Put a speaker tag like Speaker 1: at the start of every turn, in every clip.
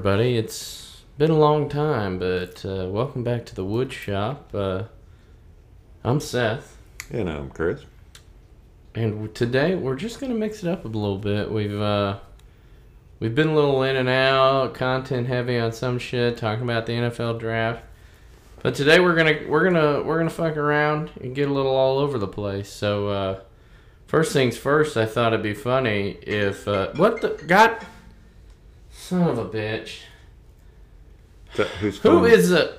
Speaker 1: everybody. It's been a long time, but uh, welcome back to the wood shop. Uh, I'm Seth,
Speaker 2: And I'm Chris.
Speaker 1: and today we're just gonna mix it up a little bit. We've uh, we've been a little in and out, content heavy on some shit, talking about the NFL draft. But today we're gonna we're gonna we're gonna fuck around and get a little all over the place. So uh, first things first, I thought it'd be funny if uh, what the God, son of a bitch.
Speaker 2: Is that, whose
Speaker 1: Who
Speaker 2: phone?
Speaker 1: is a?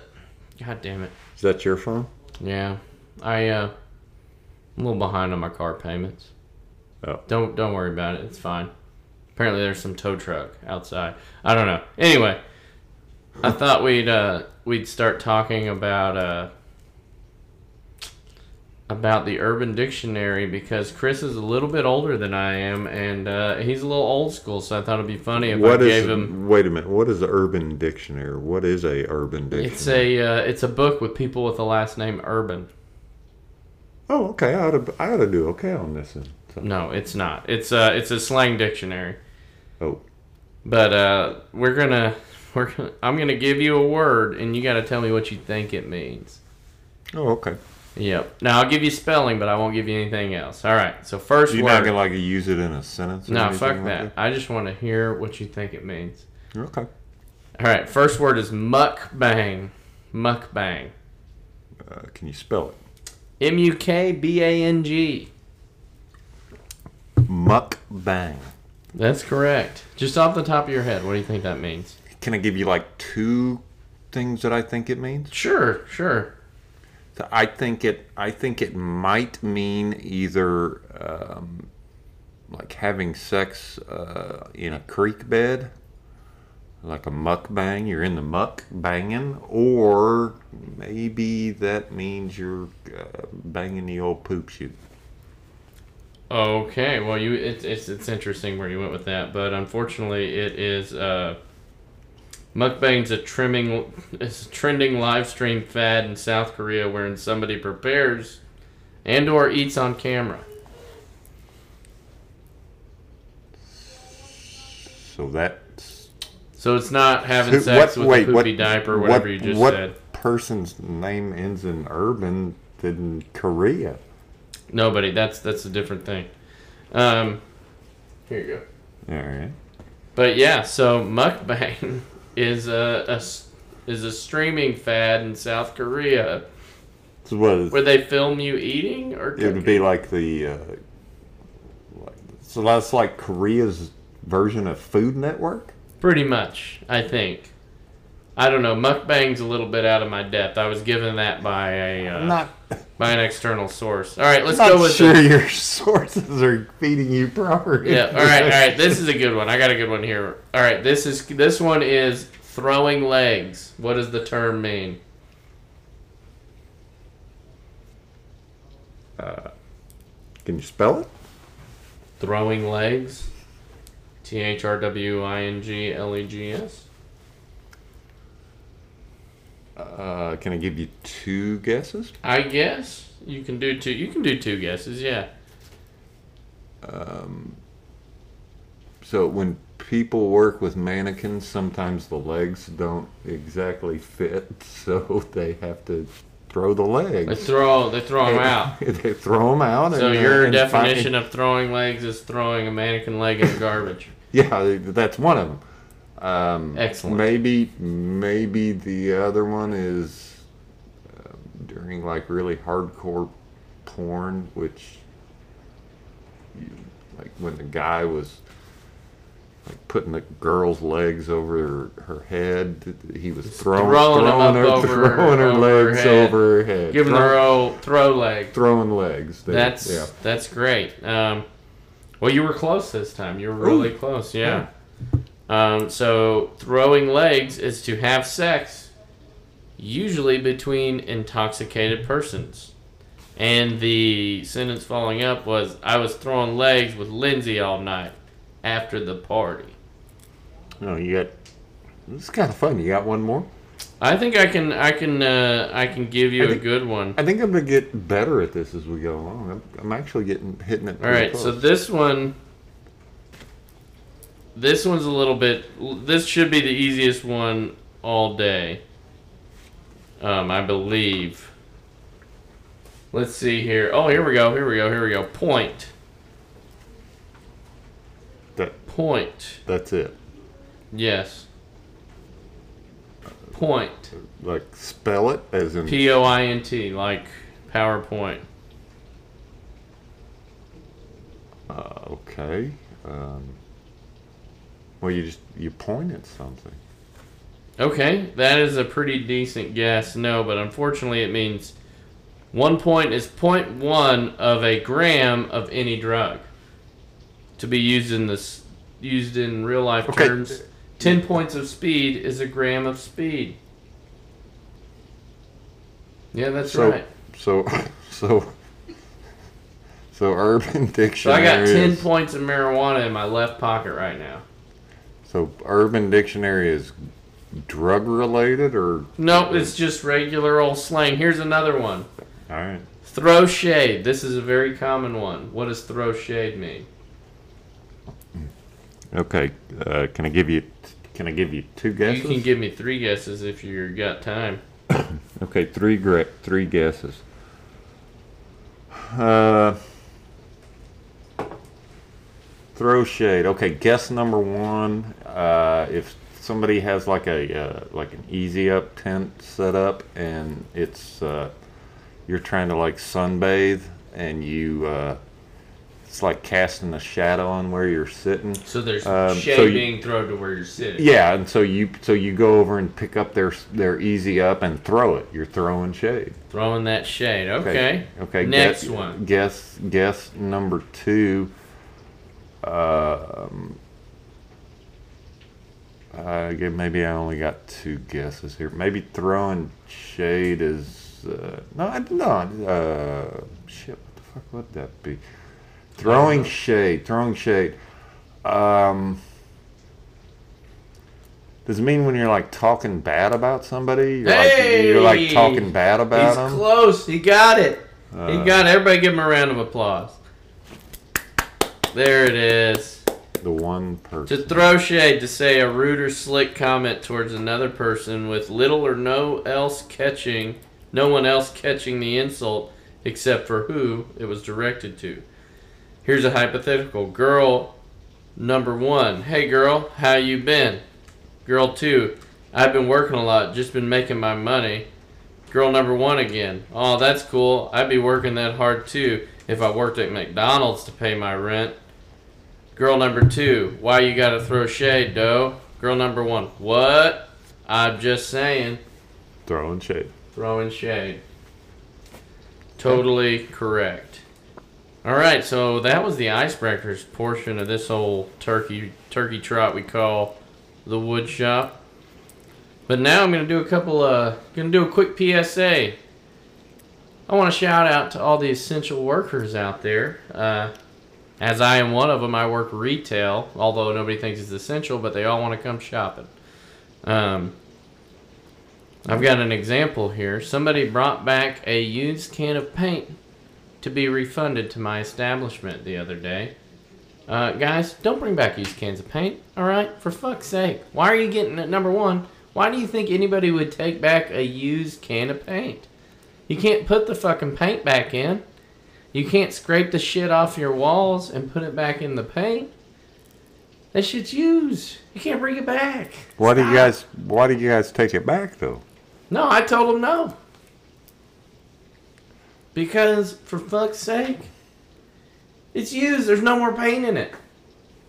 Speaker 1: God damn it!
Speaker 2: Is that your phone?
Speaker 1: Yeah, I uh, I'm a little behind on my car payments.
Speaker 2: Oh.
Speaker 1: Don't don't worry about it. It's fine. Apparently, there's some tow truck outside. I don't know. Anyway, I thought we'd uh we'd start talking about uh about the Urban Dictionary because Chris is a little bit older than I am, and uh, he's a little old school. So I thought it'd be funny if
Speaker 2: What
Speaker 1: I
Speaker 2: is?
Speaker 1: gave him.
Speaker 2: Wait a minute. What is the Urban Dictionary? What is a Urban Dictionary?
Speaker 1: It's a uh, it's a book with people with the last name Urban.
Speaker 2: Oh, okay. I ought to. I ought to do okay on this. One, So-
Speaker 1: No, it's not. It's uh it's a slang dictionary.
Speaker 2: Oh,
Speaker 1: But uh we're gonna we're gonna I'm gonna give you a word and you gotta tell me what you think it means.
Speaker 2: oh, okay.
Speaker 1: Yep. Now I'll give you spelling, but I won't give you anything else. All right. So first
Speaker 2: You're
Speaker 1: word.
Speaker 2: not gonna like use it in a sentence. Or
Speaker 1: no, fuck
Speaker 2: like
Speaker 1: that. I just want to hear what you think it means.
Speaker 2: Okay.
Speaker 1: All right. First word is mukbang. Mukbang.
Speaker 2: Uh, can you spell it?
Speaker 1: M U K B A N G.
Speaker 2: Muck bang.
Speaker 1: That's correct. Just off the top of your head, what do you think that means?
Speaker 2: Can I give you like two things that I think it means?
Speaker 1: Sure, sure.
Speaker 2: I think it. I think it might mean either um, like having sex uh, in a creek bed, like a muck bang. You're in the muck banging, or maybe that means you're uh, banging the old poop chute.
Speaker 1: Okay, well, you it's it's it's interesting where you went with that, but unfortunately, it is uh, mukbang's a trimming it's a trending live stream fad in South Korea, wherein somebody prepares and or eats on camera.
Speaker 2: So that's
Speaker 1: So it's not having sex
Speaker 2: what-
Speaker 1: with
Speaker 2: wait,
Speaker 1: a poopy
Speaker 2: what-
Speaker 1: diaper, whatever
Speaker 2: what-
Speaker 1: you just
Speaker 2: what
Speaker 1: said.
Speaker 2: person's name ends in urban in Korea?
Speaker 1: Nobody. That's that's a different thing. Um, here you go.
Speaker 2: All right.
Speaker 1: But yeah, so mukbang is a, a is a streaming fad in South Korea.
Speaker 2: So what is
Speaker 1: Where they film you eating or
Speaker 2: It would be like the, uh, so that's like Korea's version of Food Network.
Speaker 1: Pretty much, I think. I don't know. Mukbang's a little bit out of my depth. I was given that by a uh,
Speaker 2: not,
Speaker 1: by an external source. All right, let's
Speaker 2: not
Speaker 1: go with
Speaker 2: sure
Speaker 1: the,
Speaker 2: your sources are feeding you proper.
Speaker 1: yeah. All right, all right. This is a good one. I got a good one here. All right, this is this one is throwing legs. What does the term mean?
Speaker 2: Can you spell it?
Speaker 1: Throwing legs. T H R W I N G L E G S.
Speaker 2: Uh, can I give you two guesses?
Speaker 1: I guess you can do two. You can do two guesses. Yeah.
Speaker 2: Um, so when people work with mannequins, sometimes the legs don't exactly fit, so they have to throw the legs.
Speaker 1: They throw they throw them out.
Speaker 2: they throw them out.
Speaker 1: So
Speaker 2: and, uh,
Speaker 1: your
Speaker 2: and
Speaker 1: definition
Speaker 2: find-
Speaker 1: of throwing legs is throwing a mannequin leg in the garbage.
Speaker 2: Yeah, that's one of them. Um,
Speaker 1: Excellent.
Speaker 2: Maybe, maybe the other one is uh, during like really hardcore porn, which, you, like when the guy was like putting the girl's legs over her, her head, he was throwing,
Speaker 1: throwing up
Speaker 2: her,
Speaker 1: over-
Speaker 2: throwing her
Speaker 1: over her
Speaker 2: legs over her head,
Speaker 1: the
Speaker 2: Throw-
Speaker 1: row throw leg.
Speaker 2: throwing legs. They-
Speaker 1: That's
Speaker 2: yeah.
Speaker 1: that's great. Um, well, you were close this time. You were really close. Yeah. Um, so throwing legs is to have sex, usually between intoxicated persons. And the sentence following up was, "I was throwing legs with Lindsay all night after the party."
Speaker 2: No, you got. It's kind of fun. You got one more.
Speaker 1: I think I can I can uh, I can give you
Speaker 2: I
Speaker 1: a
Speaker 2: think-
Speaker 1: good one.
Speaker 2: I think I'm gonna get better at this as we go along. I'm, I'm actually getting hitting it.
Speaker 1: All
Speaker 2: right,
Speaker 1: right, so this one this one's a little bit. This should be the easiest one all day. Um, I believe. Let's see here. Oh, here we go. Here we go. Here we go. Point.
Speaker 2: That
Speaker 1: Point.
Speaker 2: that's it.
Speaker 1: Yes. Point.
Speaker 2: Like spell it as in
Speaker 1: P O I N T, like PowerPoint.
Speaker 2: uh, okay. Um, well, you just you point at something.
Speaker 1: Okay, that is a pretty decent guess. No, but unfortunately, it means one point is 0.1 of a gram of any drug to be used in this used in real life
Speaker 2: Okay.
Speaker 1: terms. Ten points of speed is a gram of speed. Yeah, that's
Speaker 2: So
Speaker 1: right.
Speaker 2: so so so Urban Dictionary.
Speaker 1: So I got ten
Speaker 2: is-
Speaker 1: points of marijuana in my left pocket right now.
Speaker 2: So Urban Dictionary is drug related or
Speaker 1: Nope, it's just regular old slang. Here's another one.
Speaker 2: all right.
Speaker 1: Throw shade. This is a very common one. What does throw shade mean?
Speaker 2: Okay. Uh, can I give you can I give you two guesses?
Speaker 1: You can give me three guesses if you got time.
Speaker 2: Okay, three gra- three guesses. Uh, throw shade. Okay, guess number one. Uh, if somebody has like a uh, like an easy up tent set up and it's uh, you're trying to like sunbathe and you uh, it's like casting a shadow on where you're sitting.
Speaker 1: So there's
Speaker 2: Um,
Speaker 1: shade
Speaker 2: so you-
Speaker 1: being thrown to where you're sitting.
Speaker 2: Yeah, and so you so you go over and pick up their their easy up and throw it. You're throwing shade.
Speaker 1: Throwing that shade. Okay.
Speaker 2: Okay.
Speaker 1: Next
Speaker 2: guess,
Speaker 1: one.
Speaker 2: Guess guess number two. Um. I guess maybe I only got two guesses here. Maybe throwing shade is uh, no, I- no. Uh, shit. What the fuck would that be? Throwing shade. Throwing shade. Um. Does it mean when you're like talking bad about somebody? You're, like, you're like talking bad about
Speaker 1: He's
Speaker 2: them.
Speaker 1: close. He got it. he
Speaker 2: Uh,
Speaker 1: got it. Everybody give him a round of applause. There it is.
Speaker 2: the one person.
Speaker 1: To throw shade, to say a rude or slick comment towards another person with little or no else catching, no one else catching the insult except for who it was directed to. Here's a hypothetical. Girl number one, hey girl, how you been? Girl two, I've been working a lot, just been making my money. Girl number one again, oh that's cool. I'd be working that hard too if I worked at McDonald's to pay my rent. Girl number two, why you gotta throw shade, doe? Girl number one, what? I'm just saying,
Speaker 2: Throwing shade.
Speaker 1: throwing shade. Totally correct. All right, so that was the icebreakers portion of this whole turkey turkey trot we call the wood shop. But now I'm gonna do a couple. Uh, gonna do a quick PSA. I want to shout out to all the essential workers out there. Uh, as I am one of them, I work retail, although nobody thinks it's essential, but they all want to come shopping. Um, I've got an example here. Somebody brought back a used can of paint to be refunded to my establishment the other day. Uh, guys, don't bring back used cans of paint, alright? For fuck's sake. Why are you getting it? Number one, why do you think anybody would take back a used can of paint? You can't put the fucking paint back in. You can't scrape the shit off your walls and put it back in the paint. That shit's used. You can't bring it back.
Speaker 2: Why do you guys? Why do you guys take it back though?
Speaker 1: No, I told them no. Because, for fuck's sake, it's used. There's no more paint in it.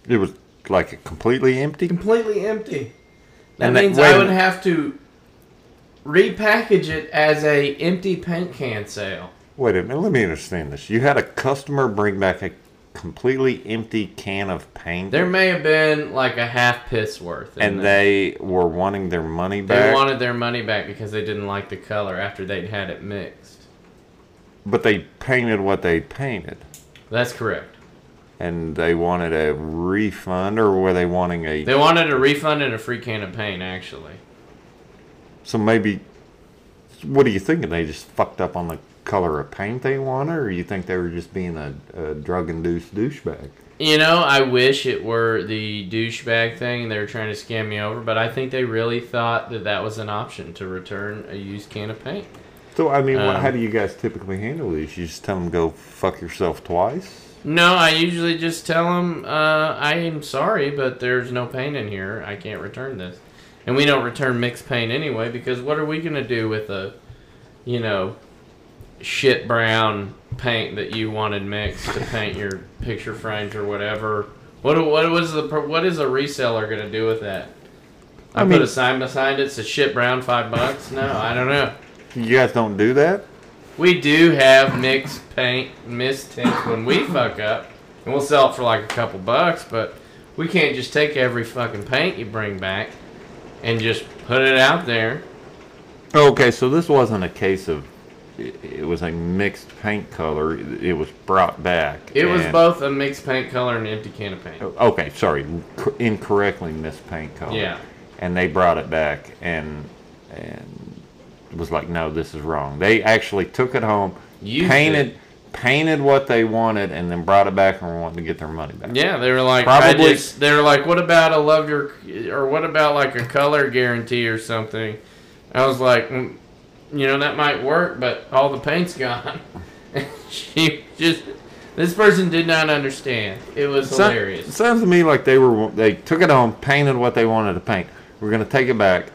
Speaker 2: It was like completely empty.
Speaker 1: Completely empty. That
Speaker 2: And that-
Speaker 1: means
Speaker 2: wait
Speaker 1: I would have to repackage it as a empty paint can sale.
Speaker 2: Wait a minute. Let me understand this. You had a customer bring back a completely empty can of paint,
Speaker 1: There may have been like a half piss worth.
Speaker 2: and
Speaker 1: there.
Speaker 2: they were wanting their money back.
Speaker 1: they wanted their money back because they didn't like the color after they'd had it mixed.
Speaker 2: but they painted what they painted,
Speaker 1: That's correct.
Speaker 2: And they wanted a refund, or were they wanting a?
Speaker 1: They wanted a refund and a free can of paint, actually.
Speaker 2: So maybe, what are you thinking? They just fucked up on the color of paint they wanted, or you think they were just being a, a drug-induced douchebag?
Speaker 1: You know, I wish it were the douchebag thing and they were trying to scam me over, but I think they really thought that that was an option to return a used can of paint.
Speaker 2: So I mean, what,
Speaker 1: Um,
Speaker 2: how do you guys typically handle these? You just tell them go fuck yourself twice.
Speaker 1: No, I usually just tell them, uh, I am sorry, but there's no paint in here. I can't return this. And we don't return mixed paint anyway, because what are we going to do with a, you know, shit brown paint that you wanted mixed to paint your picture frames or whatever? What what was the what is a reseller going to do with that? I,
Speaker 2: I
Speaker 1: put a sign beside it. It's a shit brown five bucks. No, I don't know.
Speaker 2: You guys don't do that.
Speaker 1: We do have mixed paint, mist tints when we fuck up, and we'll sell it for like a couple bucks. But we can't just take every fucking paint you bring back and just put it out there.
Speaker 2: Okay, so this wasn't a case of it, was a mixed paint color. It, it was brought back.
Speaker 1: It was both a mixed paint color and an empty can of paint.
Speaker 2: Oh, okay, sorry, incorrectly missed paint color.
Speaker 1: Yeah.
Speaker 2: And they brought it back and and was like, no, this is wrong. They actually took it home,
Speaker 1: Used
Speaker 2: painted
Speaker 1: it.
Speaker 2: painted what they wanted, and then brought it back and wanted to get their money back.
Speaker 1: Yeah, they were like,
Speaker 2: Probably-
Speaker 1: just, they were like, what about a love your, or what about like a color guarantee or something? I was like, mm, you know, that might work, but all the paint's gone. And she just, this person did not understand. It was
Speaker 2: So-
Speaker 1: hilarious.
Speaker 2: It sounds to me like they were they took it home, painted what they wanted to paint. We're gonna take it back.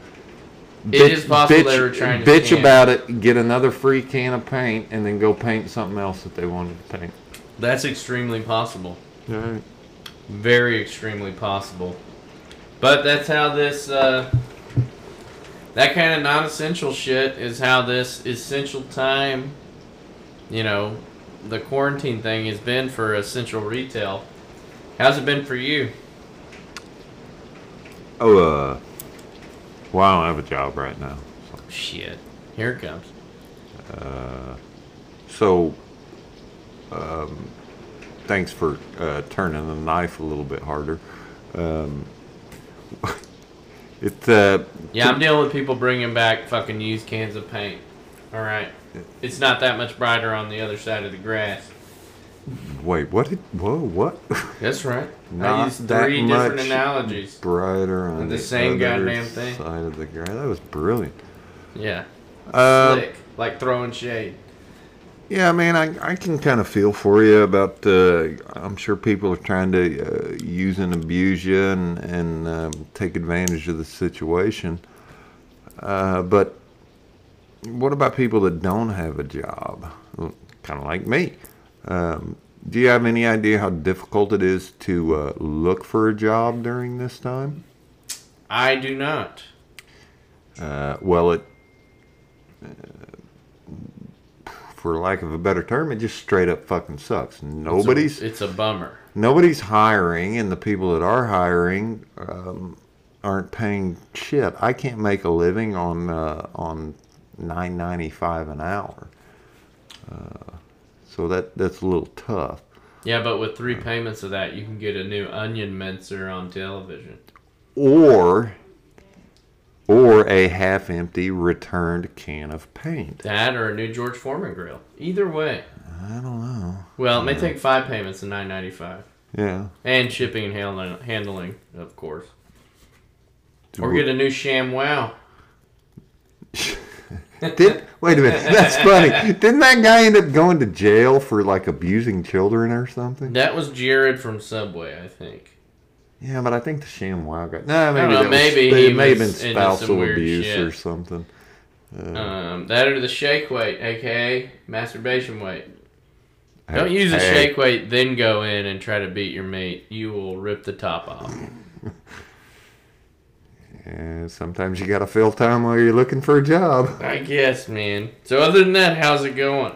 Speaker 1: It is possible they were trying to
Speaker 2: bitch
Speaker 1: scam.
Speaker 2: about it, get another free can of paint, and then go paint something else that they wanted to paint.
Speaker 1: That's extremely possible.
Speaker 2: All right.
Speaker 1: Very extremely possible. But that's how this, uh, that kind of non essential shit is how this essential time, you know, the quarantine thing has been for essential retail. How's it been for you?
Speaker 2: Oh, uh, well, I don't have a job right now.
Speaker 1: Shit. Here it comes.
Speaker 2: Uh, So, um, thanks for uh, turning the knife a little bit harder. Um, it, uh,
Speaker 1: Yeah, I'm dealing with people bringing back fucking used cans of paint. Alright. It's not that much brighter on the other side of the grass.
Speaker 2: Wait, what? Did, whoa, what?
Speaker 1: That's right. I
Speaker 2: Not
Speaker 1: used
Speaker 2: that
Speaker 1: three different
Speaker 2: much
Speaker 1: analogies.
Speaker 2: Brighter on
Speaker 1: The
Speaker 2: the,
Speaker 1: same goddamn thing.
Speaker 2: side of the guy. That was brilliant.
Speaker 1: Yeah.
Speaker 2: Um,
Speaker 1: Slick. Like throwing shade.
Speaker 2: Yeah, man, I, I can kind of feel for you about. Uh, I'm sure people are trying to uh, use and abuse you and and um, take advantage of the situation. Uh, but what about people that don't have a job? Kind of like me. Um, do you have any idea how difficult it is to uh, look for a job during this time?
Speaker 1: I do not.
Speaker 2: Uh, well, it, uh, for lack of a better term, it just straight up fucking sucks. Nobody's
Speaker 1: It's a, it's a bummer.
Speaker 2: nobody's hiring, and the people that are hiring um, aren't paying shit. I can't make a living on uh, on nine ninety five an hour, uh, so that that's a little tough.
Speaker 1: Yeah, but with three payments of that, you can get a new onion mincer on television.
Speaker 2: Or or a half empty returned can of paint.
Speaker 1: That or a new George Foreman grill. Either way.
Speaker 2: I don't know.
Speaker 1: Well, it may take five payments of nine ninety five,
Speaker 2: Yeah.
Speaker 1: and shipping and handling, handling, of course. Or
Speaker 2: Well-
Speaker 1: get a new ShamWow.
Speaker 2: Did wait a minute? That's funny. Didn't that guy end up going to jail for like abusing children or something?
Speaker 1: That was Jared from Subway, I think.
Speaker 2: Yeah, but I think the ShamWow guy. No, maybe
Speaker 1: know,
Speaker 2: was-
Speaker 1: maybe
Speaker 2: they-
Speaker 1: he
Speaker 2: it may have been
Speaker 1: was
Speaker 2: spousal abuse
Speaker 1: shit.
Speaker 2: or something.
Speaker 1: Um, that or the shake weight, aka masturbation weight. Don't use a
Speaker 2: Hey,
Speaker 1: shake weight, then go in and try to beat your mate. You will rip the top off.
Speaker 2: yeah, sometimes you got to fill time while you're looking for a job.
Speaker 1: I guess, man. So other than that, how's it going?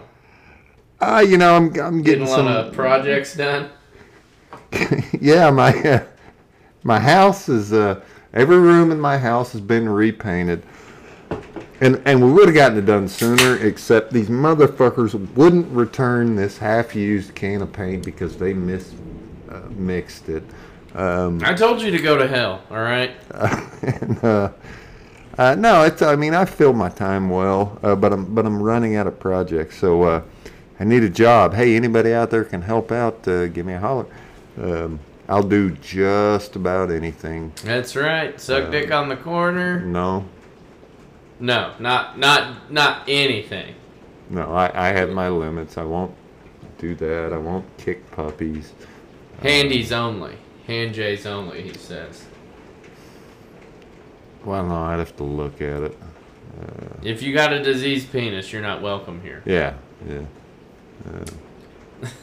Speaker 2: Ah, you know, I'm I'm
Speaker 1: Getting
Speaker 2: getting
Speaker 1: a lot
Speaker 2: some.
Speaker 1: of projects done.
Speaker 2: yeah, my uh, my house is uh, every room in my house has been repainted, and and we would have gotten it done sooner. Except these motherfuckers wouldn't return this half-used can of paint because they mis uh, mixed it. Um,
Speaker 1: I told you to go to hell. All right.
Speaker 2: and, uh, uh, no, it's. I mean, I fill my time well, uh, but I'm but I'm running out of projects, so uh, I need a job. Hey, anybody out there can help out? Uh, give me a holler. Um, I'll do just about anything.
Speaker 1: That's right. Suck dick on the corner.
Speaker 2: No,
Speaker 1: No, not not not anything.
Speaker 2: no, I, I have my limits. I won't do that. I won't kick puppies.
Speaker 1: Handies only. Hand J's only. He says.
Speaker 2: Well, no, I'd have to look at it.
Speaker 1: If you got a diseased penis, you're not welcome here.
Speaker 2: Yeah, yeah.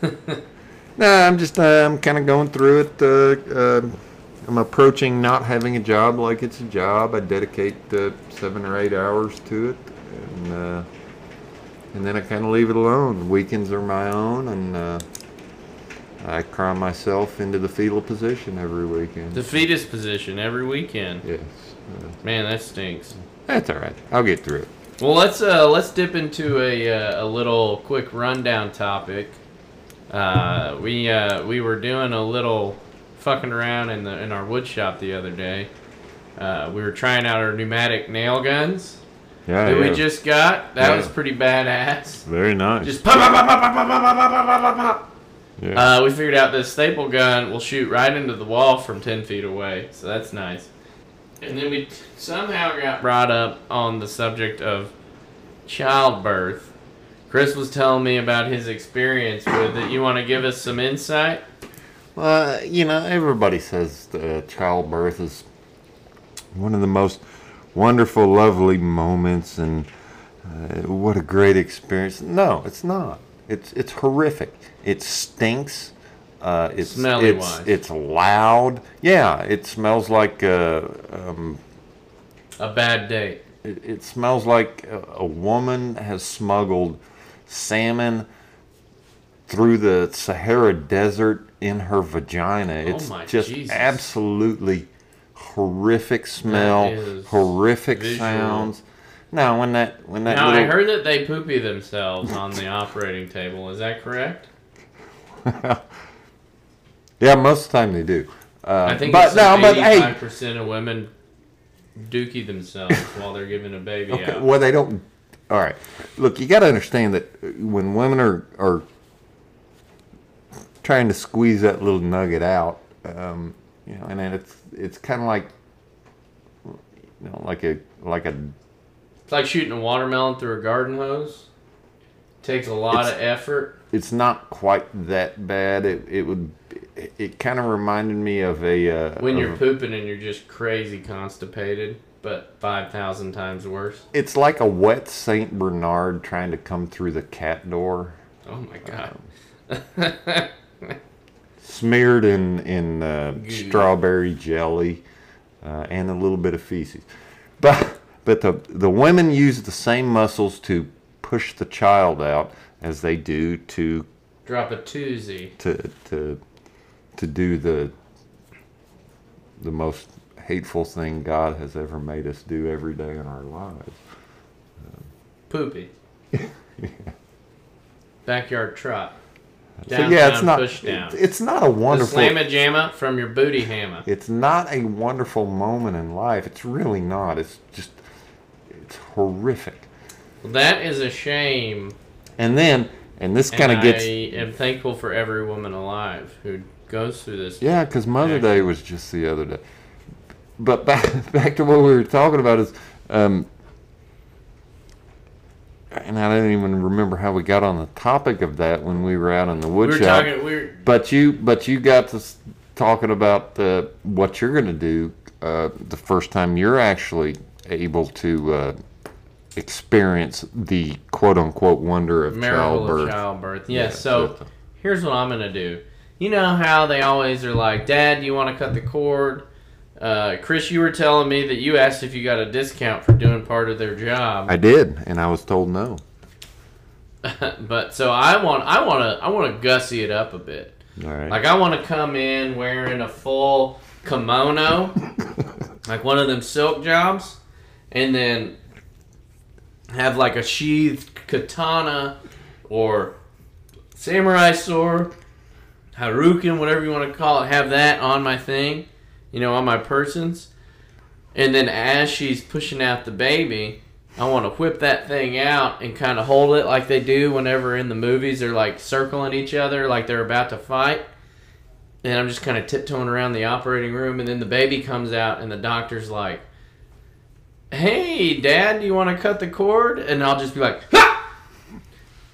Speaker 2: Uh, no, I'm just uh, I'm kind of going through it. Uh, uh, I'm approaching not having a job like it's a job. I dedicate uh, seven or eight hours to it, and uh, and then I kind of leave it alone. Weekends are my own, and uh, I cry myself into the fetal position every weekend.
Speaker 1: The fetus position every weekend.
Speaker 2: yes, uh,
Speaker 1: Man, that stinks.
Speaker 2: that's all right. I'll get through it.
Speaker 1: Well, let's uh, let's dip into a uh, a little quick rundown topic. Uh, we uh, we were doing a little fucking around in the in our wood shop the other day. Uh, we were trying out our pneumatic nail guns
Speaker 2: Yeah,
Speaker 1: that
Speaker 2: yeah.
Speaker 1: we just got. That
Speaker 2: Yeah.
Speaker 1: was pretty badass.
Speaker 2: very nice.
Speaker 1: Just pop pop pop pop pop pop pop pop pop pop pop.
Speaker 2: Yeah.
Speaker 1: Uh, we figured out this staple gun will shoot right into the wall from 10 feet away, so that's nice. And then we t- somehow got brought up on the subject of childbirth. Chris was telling me about his experience with it. You want to give us some insight?
Speaker 2: Well, you know, everybody says uh, childbirth is one of the most wonderful, lovely moments, and uh, what a great experience. No, it's not. It's it's horrific. It stinks. Uh, it's
Speaker 1: Smelly
Speaker 2: it's,
Speaker 1: wise.
Speaker 2: it's loud. Yeah, it smells like uh, um,
Speaker 1: A bad date.
Speaker 2: it, it smells like a, a woman has smuggled salmon through the Sahara Desert in her vagina. It's
Speaker 1: Oh my
Speaker 2: just
Speaker 1: Jesus.
Speaker 2: absolutely horrific smell, horrific
Speaker 1: visual.
Speaker 2: sounds. Now, when that when that
Speaker 1: Now,
Speaker 2: little
Speaker 1: I heard that they poopy themselves on the operating table. Is that correct?
Speaker 2: yeah, most of the time they do. Uh,
Speaker 1: I think
Speaker 2: but
Speaker 1: it's
Speaker 2: no, but hey,
Speaker 1: 85% of women dookie themselves while they're giving a baby
Speaker 2: Okay,
Speaker 1: out.
Speaker 2: well, they don't. All right, look, you got to understand that when women are are trying to squeeze that little nugget out, um, you know, and then it's it's kind of like, you know, like a like a
Speaker 1: It's like shooting a watermelon through a garden hose. Takes a lot
Speaker 2: It's-
Speaker 1: of effort.
Speaker 2: it's not quite that bad. It it would it, it kind of reminded me of a uh,
Speaker 1: When you're pooping and you're just crazy constipated, but 5,000 times worse.
Speaker 2: it's like a wet Saint Bernard trying to come through the cat door.
Speaker 1: Oh my god.
Speaker 2: smeared in in uh, strawberry jelly uh, and a little bit of feces. But but the the women use the same muscles to push the child out as they do to
Speaker 1: Drop a toozy.
Speaker 2: to to to do the the most hateful thing God has ever made us do every day in our lives.
Speaker 1: Poopy. Backyard trot.
Speaker 2: so yeah, it's not
Speaker 1: push down.
Speaker 2: it's, not a wonderful
Speaker 1: slamma jamma from your booty hammer.
Speaker 2: it's not a wonderful moment in life. It's really not. It's just horrific.
Speaker 1: Well, that is a shame.
Speaker 2: And then, and this kind of gets,
Speaker 1: I am thankful for every woman alive who goes through this.
Speaker 2: yeah, because Mother Day was just the other day. But back back to what we were talking about is, um, and I don't even remember how we got on the topic of that when we were out in the
Speaker 1: We
Speaker 2: wood
Speaker 1: were
Speaker 2: shop.
Speaker 1: talking. We were
Speaker 2: But you, but you got to talking about uh, what you're going to do uh, the first time you're actually able to uh, experience the quote unquote wonder of childbirth.
Speaker 1: childbirth. Yes.
Speaker 2: Yeah,
Speaker 1: so here's what I'm gonna do. You know how they always are like, Dad, do you want to cut the cord? Uh, Chris, you were telling me that you asked if you got a discount for doing part of their job.
Speaker 2: I did, and I was told no.
Speaker 1: but so I want, I want to, I want to gussy it up a bit.
Speaker 2: All right.
Speaker 1: Like I want to come in wearing a full kimono, like one of them silk jobs, and then have like a sheathed katana or samurai sword, harukin, whatever you want to call it. Have that on my thing, you know, on my persons. And then as she's pushing out the baby, I want to whip that thing out and kind of hold it like they do whenever in the movies they're like circling each other like they're about to fight. and I'm just kind of tiptoeing around the operating room, and then the baby comes out, and the doctor's like, "Hey, Dad, do you want to cut the cord?" And I'll just be like, "Ha!"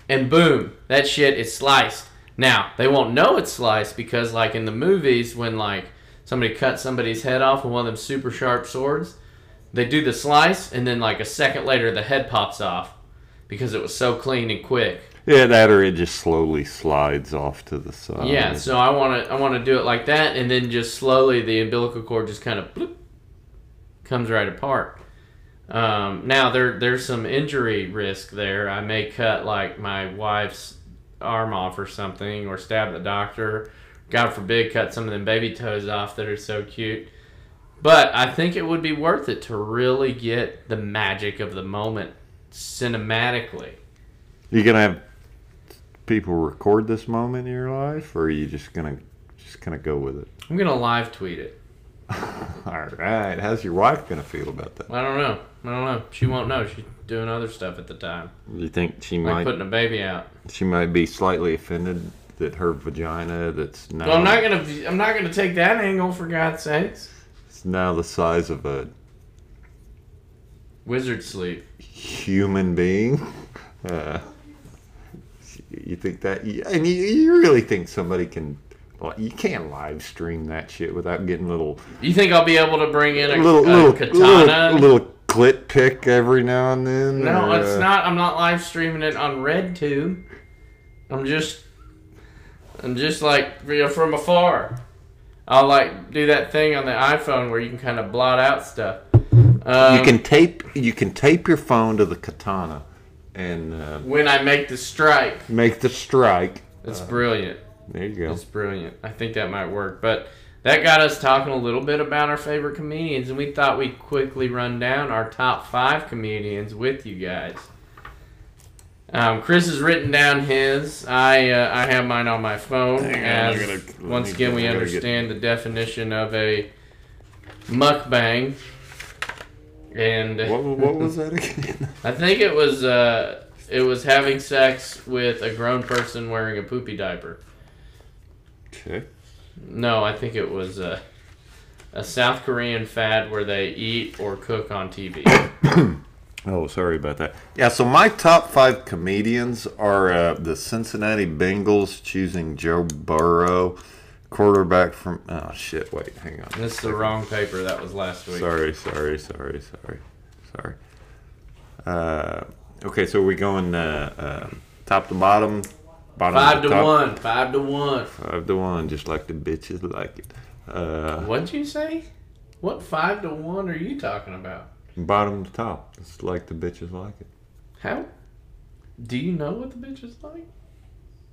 Speaker 1: and boom, that shit is sliced. Now they won't know it's sliced because, like in the movies, when like somebody cuts somebody's head off with one of them super sharp swords, they do the slice, and then like a second later, the head pops off because it was so clean and quick.
Speaker 2: Yeah, that or it just slowly slides off to the side.
Speaker 1: Yeah, so I want to I want to do it like that, and then just slowly the umbilical cord just kind of comes right apart. Um, now there there's some injury risk there. I may cut like my wife's arm off or something, or stab the doctor. God forbid, cut some of them baby toes off that are so cute. But I think it would be worth it to really get the magic of the moment cinematically.
Speaker 2: You gonna have people record this moment in your life, or are you just gonna just gonna go with it?
Speaker 1: I'm gonna live tweet it.
Speaker 2: All right. How's your wife gonna feel about that?
Speaker 1: I don't know. I don't know. She won't know. She's doing other stuff at the time,
Speaker 2: You think she might
Speaker 1: like
Speaker 2: might
Speaker 1: putting a baby out.
Speaker 2: she might be slightly offended that her vagina that's now
Speaker 1: Well, I'm not gonna. I'm not gonna take that angle for God's sakes.
Speaker 2: it's now the size of a
Speaker 1: Wizard sleep.
Speaker 2: human being. Uh, you think that, and you, you really think somebody can? Well, you can't live stream that shit without getting little
Speaker 1: You think I'll be able to bring in a,
Speaker 2: little
Speaker 1: a
Speaker 2: little,
Speaker 1: katana?
Speaker 2: little little clit pick every now and then.
Speaker 1: no,
Speaker 2: or,
Speaker 1: it's
Speaker 2: uh,
Speaker 1: not. I'm not live streaming it on RedTube. I'm just. I'm just like you know, from afar. I'll like do that thing on the iPhone where you can kind of blot out stuff. Um,
Speaker 2: You can tape you can tape your phone to the katana, and uh,
Speaker 1: when I make the strike.
Speaker 2: make the strike.
Speaker 1: It's brilliant.
Speaker 2: There you go.
Speaker 1: It's brilliant. I think that might work. But that got us talking a little bit about our favorite comedians, and we thought we'd quickly run down our top five comedians with you guys. Um, Chris has written down his. I uh, I have mine on my phone.
Speaker 2: On,
Speaker 1: as
Speaker 2: gonna-
Speaker 1: once again,
Speaker 2: get-
Speaker 1: we
Speaker 2: gotta get-
Speaker 1: understand the definition of a mukbang. And
Speaker 2: What, what was that again?
Speaker 1: I think it was uh, it was having sex with a grown person wearing a poopy diaper.
Speaker 2: Okay.
Speaker 1: No, I think it was a, a South Korean fad where they eat or cook on TV.
Speaker 2: Oh, sorry about that. Yeah, so my top five comedians are uh, the Cincinnati Bengals choosing Joe Burrow, quarterback from. Oh shit! Wait, hang on.
Speaker 1: This is the wrong paper. That was last week.
Speaker 2: Sorry, sorry, sorry, sorry, sorry. Uh, okay, so we're going uh, uh, top to bottom. Bottom
Speaker 1: Five to
Speaker 2: top.
Speaker 1: one. Five to one.
Speaker 2: Five to one, just like the bitches like it. Uh,
Speaker 1: What'd you say? What five to one are you talking about?
Speaker 2: bottom to top, it's like the bitches like it.
Speaker 1: How? Do you know what the bitches like?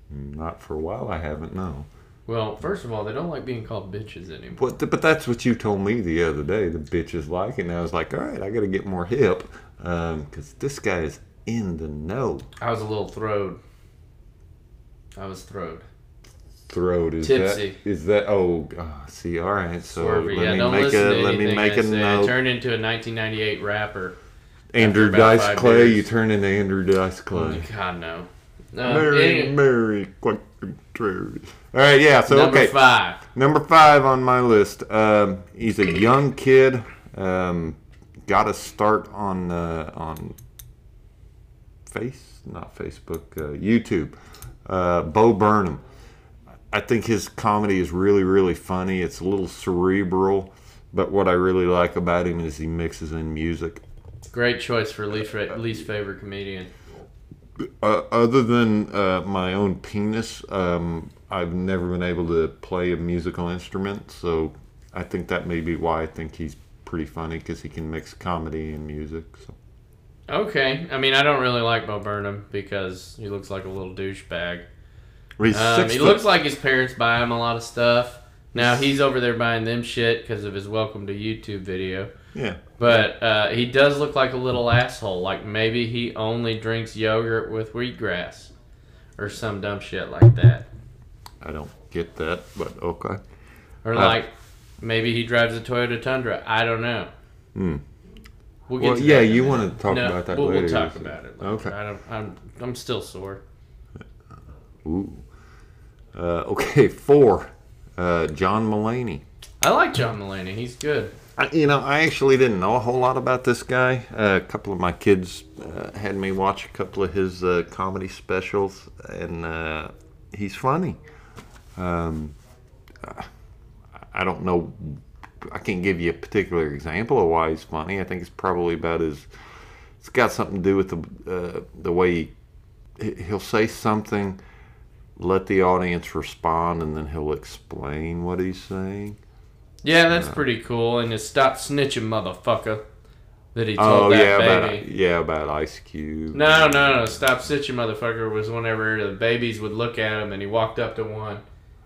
Speaker 2: Not for a while, I haven't. No.
Speaker 1: Well, first of all, they don't like being called bitches anymore.
Speaker 2: But, but that's what you told me the other day. The bitches like it. And I was like, all right, I got to get more hip because this guy is in the know.
Speaker 1: I was a little throwed. I was throwed.
Speaker 2: Throat is
Speaker 1: Tipsy.
Speaker 2: that? Is that? Oh, ah, see, all right. So
Speaker 1: Swervy.
Speaker 2: let
Speaker 1: Yeah,
Speaker 2: me make a let me make
Speaker 1: I
Speaker 2: a
Speaker 1: say. I
Speaker 2: note.
Speaker 1: turned into a 1998 rapper.
Speaker 2: Andrew Dice Clay. You turn into Andrew Dice Clay.
Speaker 1: God no. Uh,
Speaker 2: Mary, Mary, quite contrary. All right, yeah. So
Speaker 1: number
Speaker 2: okay,
Speaker 1: five.
Speaker 2: Number five on my list. Um, he's a young kid. Um, got to start on uh, on face, not Facebook, uh, YouTube. Uh, Bo Burnham. I think his comedy is really, really funny. It's a little cerebral, but what I really like about him is he mixes in music.
Speaker 1: Great choice for least least favorite comedian.
Speaker 2: Uh, other than uh, my own penis, um, I've never been able to play a musical instrument, so I think that may be why I think he's pretty funny because he can mix comedy and music. So.
Speaker 1: Okay, I mean I don't really like Bo Burnham because he looks like a little douchebag. Um, he looks like his parents buy him a lot of stuff. Now he's over there buying them shit because of his welcome to YouTube video.
Speaker 2: yeah.
Speaker 1: But uh, he does look like a little asshole. Like maybe he only drinks yogurt with wheatgrass, or some dumb shit like that.
Speaker 2: I don't get that, but okay.
Speaker 1: Or
Speaker 2: Uh,
Speaker 1: like maybe he drives a Toyota Tundra. I don't know.
Speaker 2: Hmm.
Speaker 1: We'll get
Speaker 2: Well, yeah,
Speaker 1: that
Speaker 2: you want to talk
Speaker 1: No,
Speaker 2: about that
Speaker 1: we'll,
Speaker 2: later.
Speaker 1: We'll talk about it. Later.
Speaker 2: Okay.
Speaker 1: I don't, I'm I'm still sore.
Speaker 2: Ooh. Uh, okay, four. uh, John Mulaney.
Speaker 1: I like John Mulaney. He's good.
Speaker 2: I, you know, I actually didn't know a whole lot about this guy. Uh, a couple of my kids uh, had me watch a couple of his uh, comedy specials, and uh, he's funny. Um, I don't know. I can't give you a particular example of why he's funny. I think it's probably about his. It's got something to do with the uh, the way he, he'll say something, let the audience respond, and then he'll explain what he's saying.
Speaker 1: Yeah, that's pretty cool. And it's stop snitching, motherfucker. That he told
Speaker 2: Oh
Speaker 1: that
Speaker 2: yeah,
Speaker 1: baby.
Speaker 2: about yeah about Ice Cube.
Speaker 1: No, no, no. Stop snitching, motherfucker. Was whenever the babies would look at him and he walked up to one.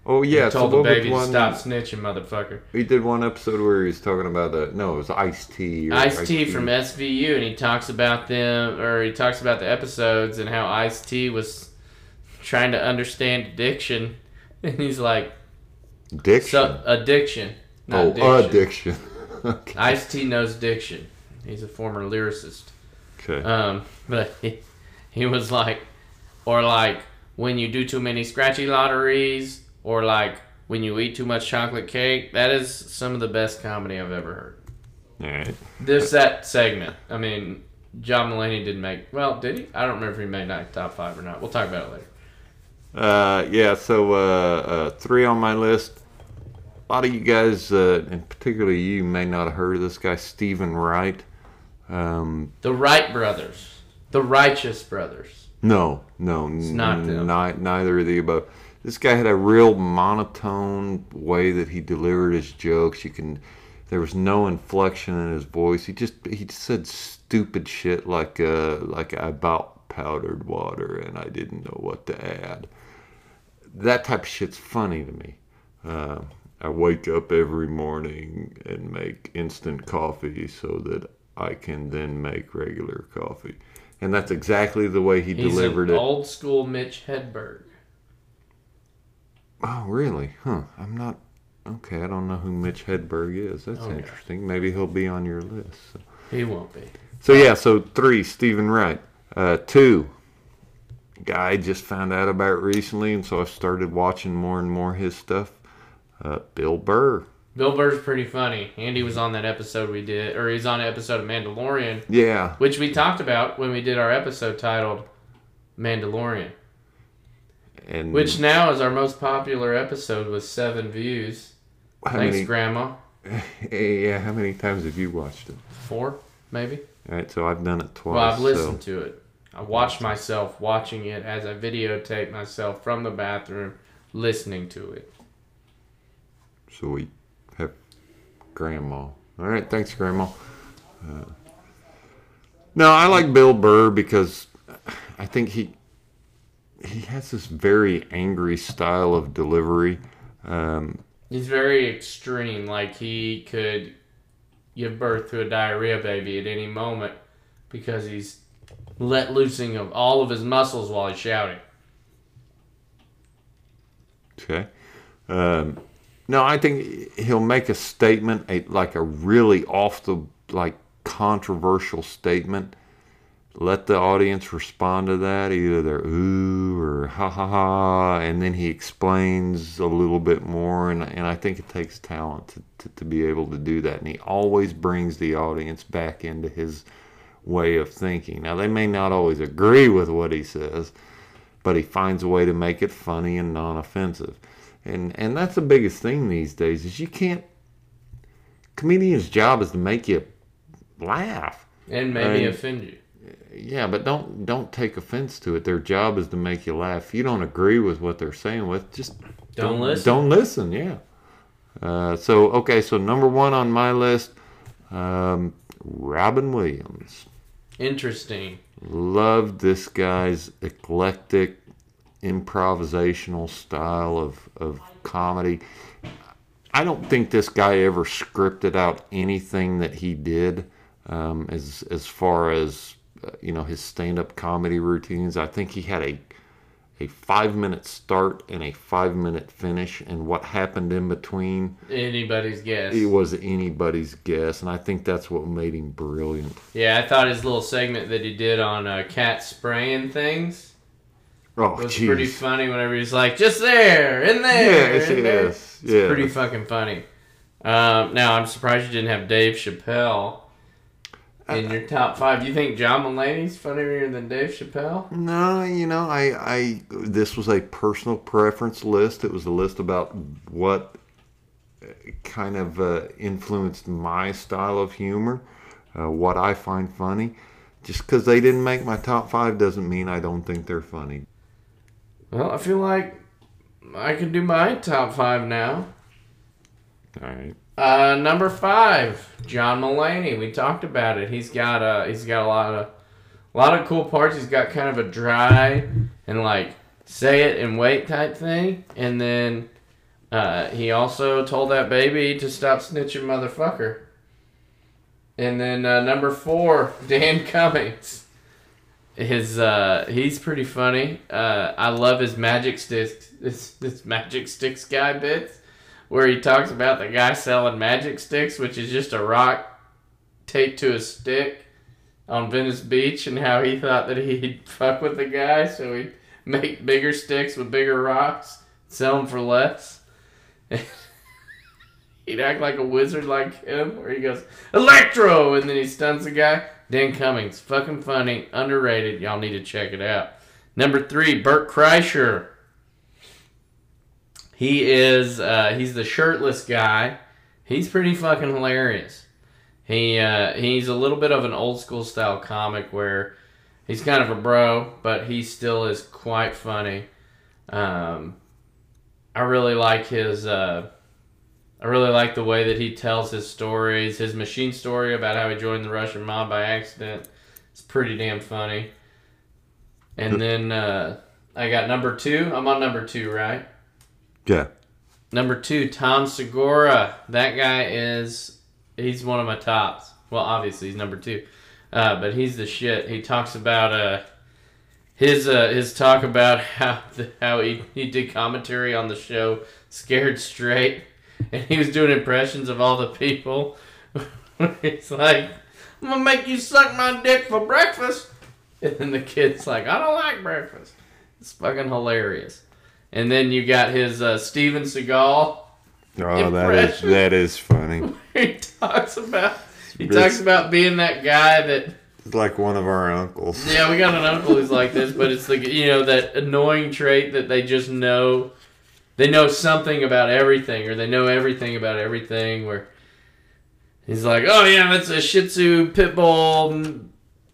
Speaker 2: Oh yeah,
Speaker 1: and
Speaker 2: so
Speaker 1: the baby to
Speaker 2: one-
Speaker 1: stop snitching, motherfucker.
Speaker 2: He did one episode where he was talking about the no, it was Ice T.
Speaker 1: Ice T from SVU, and he talks about them, or he talks about the episodes and how Ice T was trying to understand addiction, and he's like,
Speaker 2: Diction.
Speaker 1: so, addiction, not
Speaker 2: oh,
Speaker 1: addiction.
Speaker 2: addiction. okay.
Speaker 1: Ice T knows diction. He's a former lyricist.
Speaker 2: okay.
Speaker 1: Um, but he, he was like, or like when you do too many scratchy lotteries, or like when you eat too much chocolate cake. That is some of the best comedy I've ever heard.
Speaker 2: All right.
Speaker 1: This that segment. I mean, John Mulaney didn't make. Well, did he? I don't remember if he made like top five or not. We'll talk about it later.
Speaker 2: Uh, yeah. So uh, uh, three on my list. A lot of you guys, uh, and particularly you, may not have heard of this guy, Steven Wright. Um,
Speaker 1: The Wright brothers, the Righteous brothers.
Speaker 2: No, no, it's
Speaker 1: not them.
Speaker 2: neither of the above. This guy had a real monotone way that he delivered his jokes. You can, there was no inflection in his voice. He just he just said stupid shit like uh like I bought powdered water and I didn't know what to add. That type of shit's funny to me. Uh, I wake up every morning and make instant coffee so that I can then make regular coffee. And that's exactly the way he
Speaker 1: He's
Speaker 2: delivered
Speaker 1: an
Speaker 2: it.
Speaker 1: old school Mitch Hedberg.
Speaker 2: Oh, really? Huh. I'm not. Okay, I don't know who Mitch Hedberg is. That's
Speaker 1: Okay.
Speaker 2: interesting. Maybe he'll be on your list. So,
Speaker 1: He won't be.
Speaker 2: so yeah, so three, Steven Wright. Uh, two, guy I just found out about recently, and so I started watching more and more his stuff. Uh, Bill Burr.
Speaker 1: Bill Burr's pretty funny. Andy was on that episode we did, or he's on an episode of Mandalorian,
Speaker 2: Yeah.
Speaker 1: which we talked about when we did our episode titled Mandalorian,
Speaker 2: And
Speaker 1: which now is our most popular episode with seven views.
Speaker 2: how
Speaker 1: Thanks,
Speaker 2: many,
Speaker 1: Grandma.
Speaker 2: yeah, how many times have you watched it?
Speaker 1: Four, maybe.
Speaker 2: All right, so I've done it twice.
Speaker 1: Well, I've
Speaker 2: so-
Speaker 1: listened to it. I watched myself watching it as I videotape myself from the bathroom listening to it.
Speaker 2: So we have grandma. All right, thanks, grandma. Uh, no, I like Bill Burr because I think he he has this very angry style of delivery. Um,
Speaker 1: He's very extreme. Like he could give birth to a diarrhea baby at any moment because he's let loosing of all of his muscles while he's shouting.
Speaker 2: okay. Um, no, I think he'll make a statement, a, like a really off the like controversial statement. Let the audience respond to that, either they're ooh or ha ha ha, and then he explains a little bit more. And, and I think it takes talent to, to, to be able to do that. And he always brings the audience back into his way of thinking. Now, they may not always agree with what he says, but he finds a way to make it funny and non-offensive. And and that's the biggest thing these days is you can't. Comedian's job is to make you laugh.
Speaker 1: And maybe
Speaker 2: Right.
Speaker 1: offend you.
Speaker 2: Yeah, but don't don't take offense to it. Their job is to make you laugh. If you don't agree with what they're saying, with just
Speaker 1: Don't listen.
Speaker 2: Don't listen. Yeah. Uh, so okay, so number one on my list, um, Robin Williams.
Speaker 1: Interesting.
Speaker 2: Loved this guy's eclectic, improvisational style of, of comedy. I don't think this guy ever scripted out anything that he did um, as as far as you know his stand up comedy routines. I think he had a a five minute start and a five minute finish, and what happened in between
Speaker 1: Anybody's guess.
Speaker 2: it was anybody's guess. And I think that's what made him brilliant.
Speaker 1: Yeah, I thought his little segment that he did on uh, cat spraying things
Speaker 2: Oh,
Speaker 1: was pretty funny whenever he's like, just there, in there,
Speaker 2: Yes,
Speaker 1: in there.
Speaker 2: yes,
Speaker 1: It's
Speaker 2: yes.
Speaker 1: pretty fucking funny. Um, now, I'm surprised you didn't have Dave Chappelle in your top five. You think John Mulaney's funnier than Dave Chappelle?
Speaker 2: No, you know, I, I, this was a personal preference list. It was a list about what uh, kind of uh, influenced my style of humor, uh, what I find funny. Just because they didn't make my top five doesn't mean I don't think they're funny.
Speaker 1: Well, I feel like I can do my top five now.
Speaker 2: All right.
Speaker 1: Uh, number five, John Mulaney. We talked about it. He's got a he's got a lot of, a lot of cool parts. He's got kind of a dry and like say it and wait type thing. And then, uh, he also told that baby to stop snitching, motherfucker. And then uh, number four, Dan Cummins. His uh, he's pretty funny. Uh, I love his magic sticks. This this magic sticks guy bits where he talks about the guy selling magic sticks, which is just a rock taped to a stick on Venice Beach, and how he thought that he'd fuck with the guy, so he'd make bigger sticks with bigger rocks, sell them for less. he'd act like a wizard like him, where he goes, Electro! And then he stuns the guy. Dan Cummins, fucking funny, underrated. Y'all need to check it out. Number three, Bert Kreischer. He is uh, he's the shirtless guy. He's pretty fucking hilarious. He uh, he's a little bit of an old school style comic where he's kind of a bro, but he still is quite funny. Um, I really like his. Uh, I really like the way that he tells his stories. His machine story about how he joined the Russian mob by accident. It's pretty damn funny. And then uh, I got number two. I'm on number two, right?
Speaker 2: Yeah.
Speaker 1: Number two, Tom Segura. That guy is he's one of my tops. Well, obviously he's number two, uh, but he's the shit. He talks about uh, his uh, his talk about how how he, he did commentary on the show Scared Straight, and he was doing impressions of all the people. It's like, I'm gonna make you suck my dick for breakfast, and then the kid's like, I don't like breakfast. It's fucking hilarious. And then you got his uh, Steven Seagal.
Speaker 2: Oh, that is that is funny.
Speaker 1: he talks about he
Speaker 2: It's-
Speaker 1: talks about being that guy that
Speaker 2: It's like one of our uncles.
Speaker 1: yeah we got an uncle who's like this but it's like you know that annoying trait that they just know they know something about everything or they know everything about everything where he's like oh yeah that's a Shih Tzu pit bull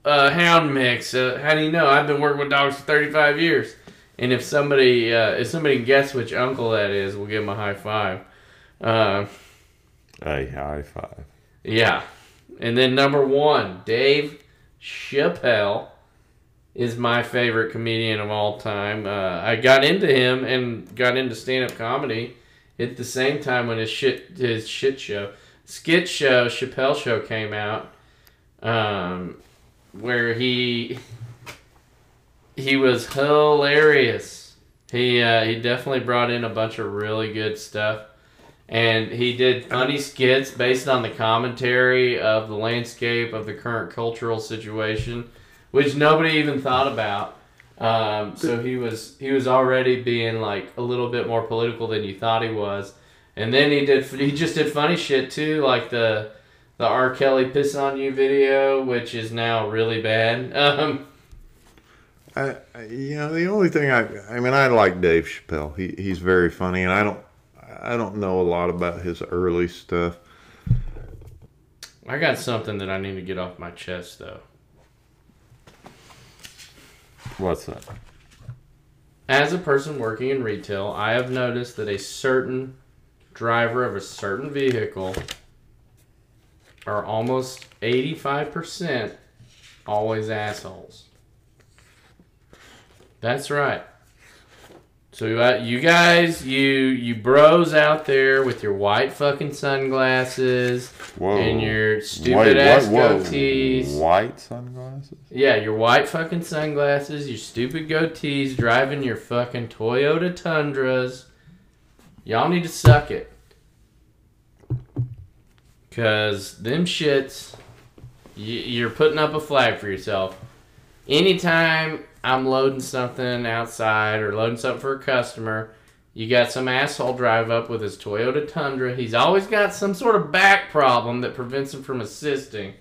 Speaker 1: uh, hound mix uh, how do you know I've been working with dogs for thirty five years and if somebody uh, if somebody can guess which uncle that is we'll give him a high five. Uh,
Speaker 2: A high five.
Speaker 1: Yeah. And then number one, Dave Chappelle is my favorite comedian of all time. Uh, I got into him and got into stand up comedy at the same time when his shit his shit show, skit show, Chappelle show came out, um, where he he was hilarious. He uh, he definitely brought in a bunch of really good stuff and he did funny skits based on the commentary of the landscape of the current cultural situation, which nobody even thought about. Um, so he was he was already being like a little bit more political than you thought he was, and then he did he just did funny shit too, like the the R. Kelly piss on you video, which is now really bad. Um,
Speaker 2: I, I- you know, the only thing I, I mean, I like Dave Chappelle. He, he's very funny, and I don't, I don't know a lot about his early stuff.
Speaker 1: I got something that I need to get off my chest though.
Speaker 2: What's that?
Speaker 1: As a person working in retail, I have noticed that a certain driver of a certain vehicle are almost 85% always assholes. That's right. So uh, you guys, you you bros out there with your white fucking sunglasses
Speaker 2: Whoa.
Speaker 1: and your stupid ass goatees.
Speaker 2: White sunglasses?
Speaker 1: Yeah, your white fucking sunglasses, your stupid goatees, driving your fucking Toyota Tundras. Y'all need to suck it. Cause them shits, y- you're putting up a flag for yourself. Anytime I'm loading something outside or loading something for a customer. You got some asshole drive up with his Toyota Tundra. He's always got some sort of back problem that prevents him from assisting.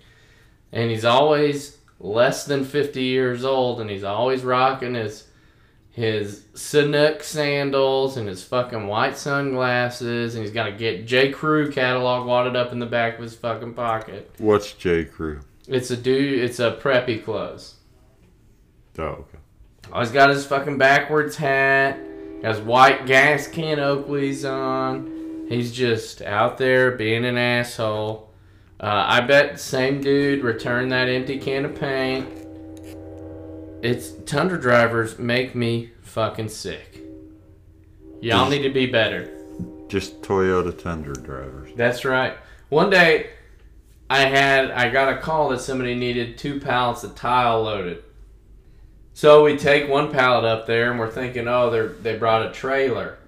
Speaker 1: And he's always less than 50 years old and he's always rocking his his Sanuk sandals and his fucking white sunglasses and he's got a get J Crew catalog wadded up in the back of his fucking pocket.
Speaker 2: What's J Crew?
Speaker 1: It's a dude it's a preppy clothes.
Speaker 2: Oh, okay.
Speaker 1: Oh, he's got his fucking backwards hat, got his white gas can Oakleys on. He's just out there being an asshole. Uh, I bet the same dude returned that empty can of paint. It's Tundra drivers make me fucking sick. Y'all need to be better.
Speaker 2: Just Toyota Tundra drivers.
Speaker 1: That's right. One day, I had I got a call that somebody needed two pallets of tile loaded. So we take one pallet up there, and we're thinking, oh, they they brought a trailer.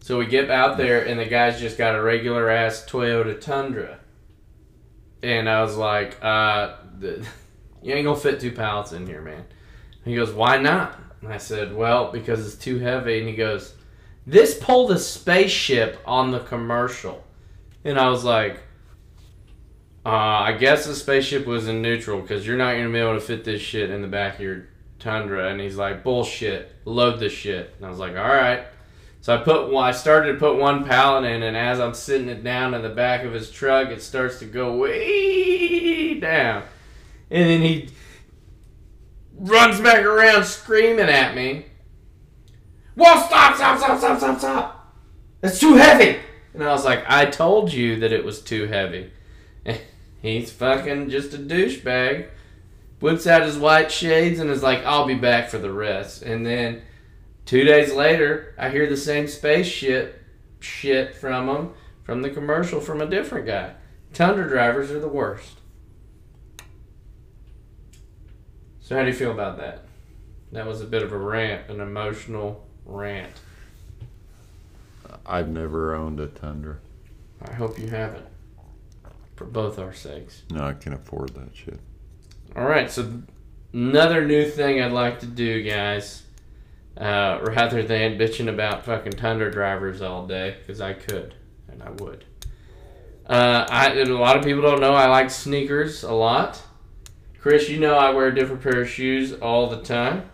Speaker 1: So we get out there, and the guy's just got a regular ass Toyota Tundra. And I was like, uh, the, you ain't gonna fit two pallets in here, man. He goes, why not? And I said, well, because it's too heavy. And he goes, this pulled a spaceship on the commercial. And I was like, uh, I guess the spaceship was in neutral because you're not going to be able to fit this shit in the back of your Tundra. And he's like, bullshit, load this shit. And I was like, all right. So I put one, I started to put one pallet in, and as I'm sitting it down in the back of his truck, it starts to go way down. And then he runs back around screaming at me. Whoa, stop, stop, stop, stop, stop, stop. That's too heavy. And I was like, I told you that it was too heavy. He's fucking just a douchebag. Whips out his white shades and is like, I'll be back for the rest. And then two days later, I hear the same spaceship shit from him from the commercial from a different guy. Tundra drivers are the worst. So how do you feel about that? That was a bit of a rant, an emotional rant.
Speaker 2: I've never owned a Tundra.
Speaker 1: I hope you haven't. For both our sakes.
Speaker 2: No, I can afford that shit.
Speaker 1: All right, so another new thing I'd like to do, guys, uh, rather than bitching about fucking Tundra drivers all day, because I could and I would. Uh, I and a lot of people don't know I like sneakers a lot. Chris, you know I wear a different pair of shoes all the time.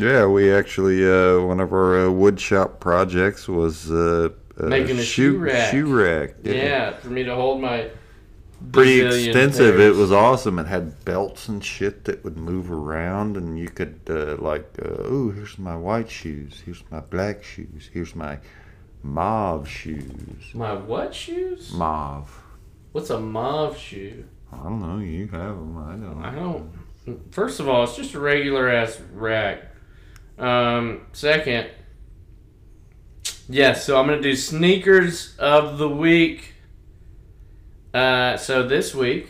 Speaker 2: Yeah, we actually uh, one of our uh, wood shop projects was uh, uh,
Speaker 1: Making a shoe rack.
Speaker 2: Shoe rack.
Speaker 1: Yeah, for me to hold my
Speaker 2: pretty extensive. It was awesome. It had belts and shit that would move around, and you could uh, like, uh, oh, here's my white shoes. Here's my black shoes. Here's my mauve shoes.
Speaker 1: my what shoes?
Speaker 2: Mauve.
Speaker 1: What's a mauve shoe?
Speaker 2: I don't know. You have them. I don't.
Speaker 1: I don't. First of all, it's just a regular ass rack. Um, second, yes. so I'm gonna do sneakers of the week. Uh, so this week,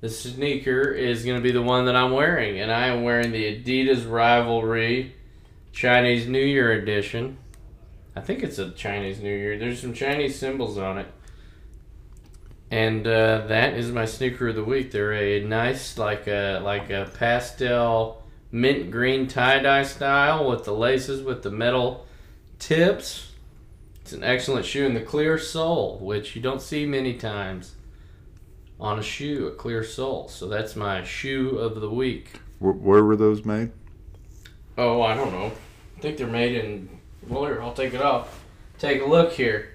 Speaker 1: the sneaker is gonna be the one that I'm wearing, and I am wearing the Adidas Rivalry Chinese New Year edition. I think it's a Chinese New Year. There's some Chinese symbols on it. And uh, that is my sneaker of the week. They're a nice, like a like a pastel mint green tie dye style with the laces with the metal tips. It's an excellent shoe and the clear sole, which you don't see many times on a shoe, a clear sole. So that's my shoe of the week.
Speaker 2: Where, where were those made?
Speaker 1: Oh, I don't know. I think they're made in. Well, here, I'll take it off. Take a look here.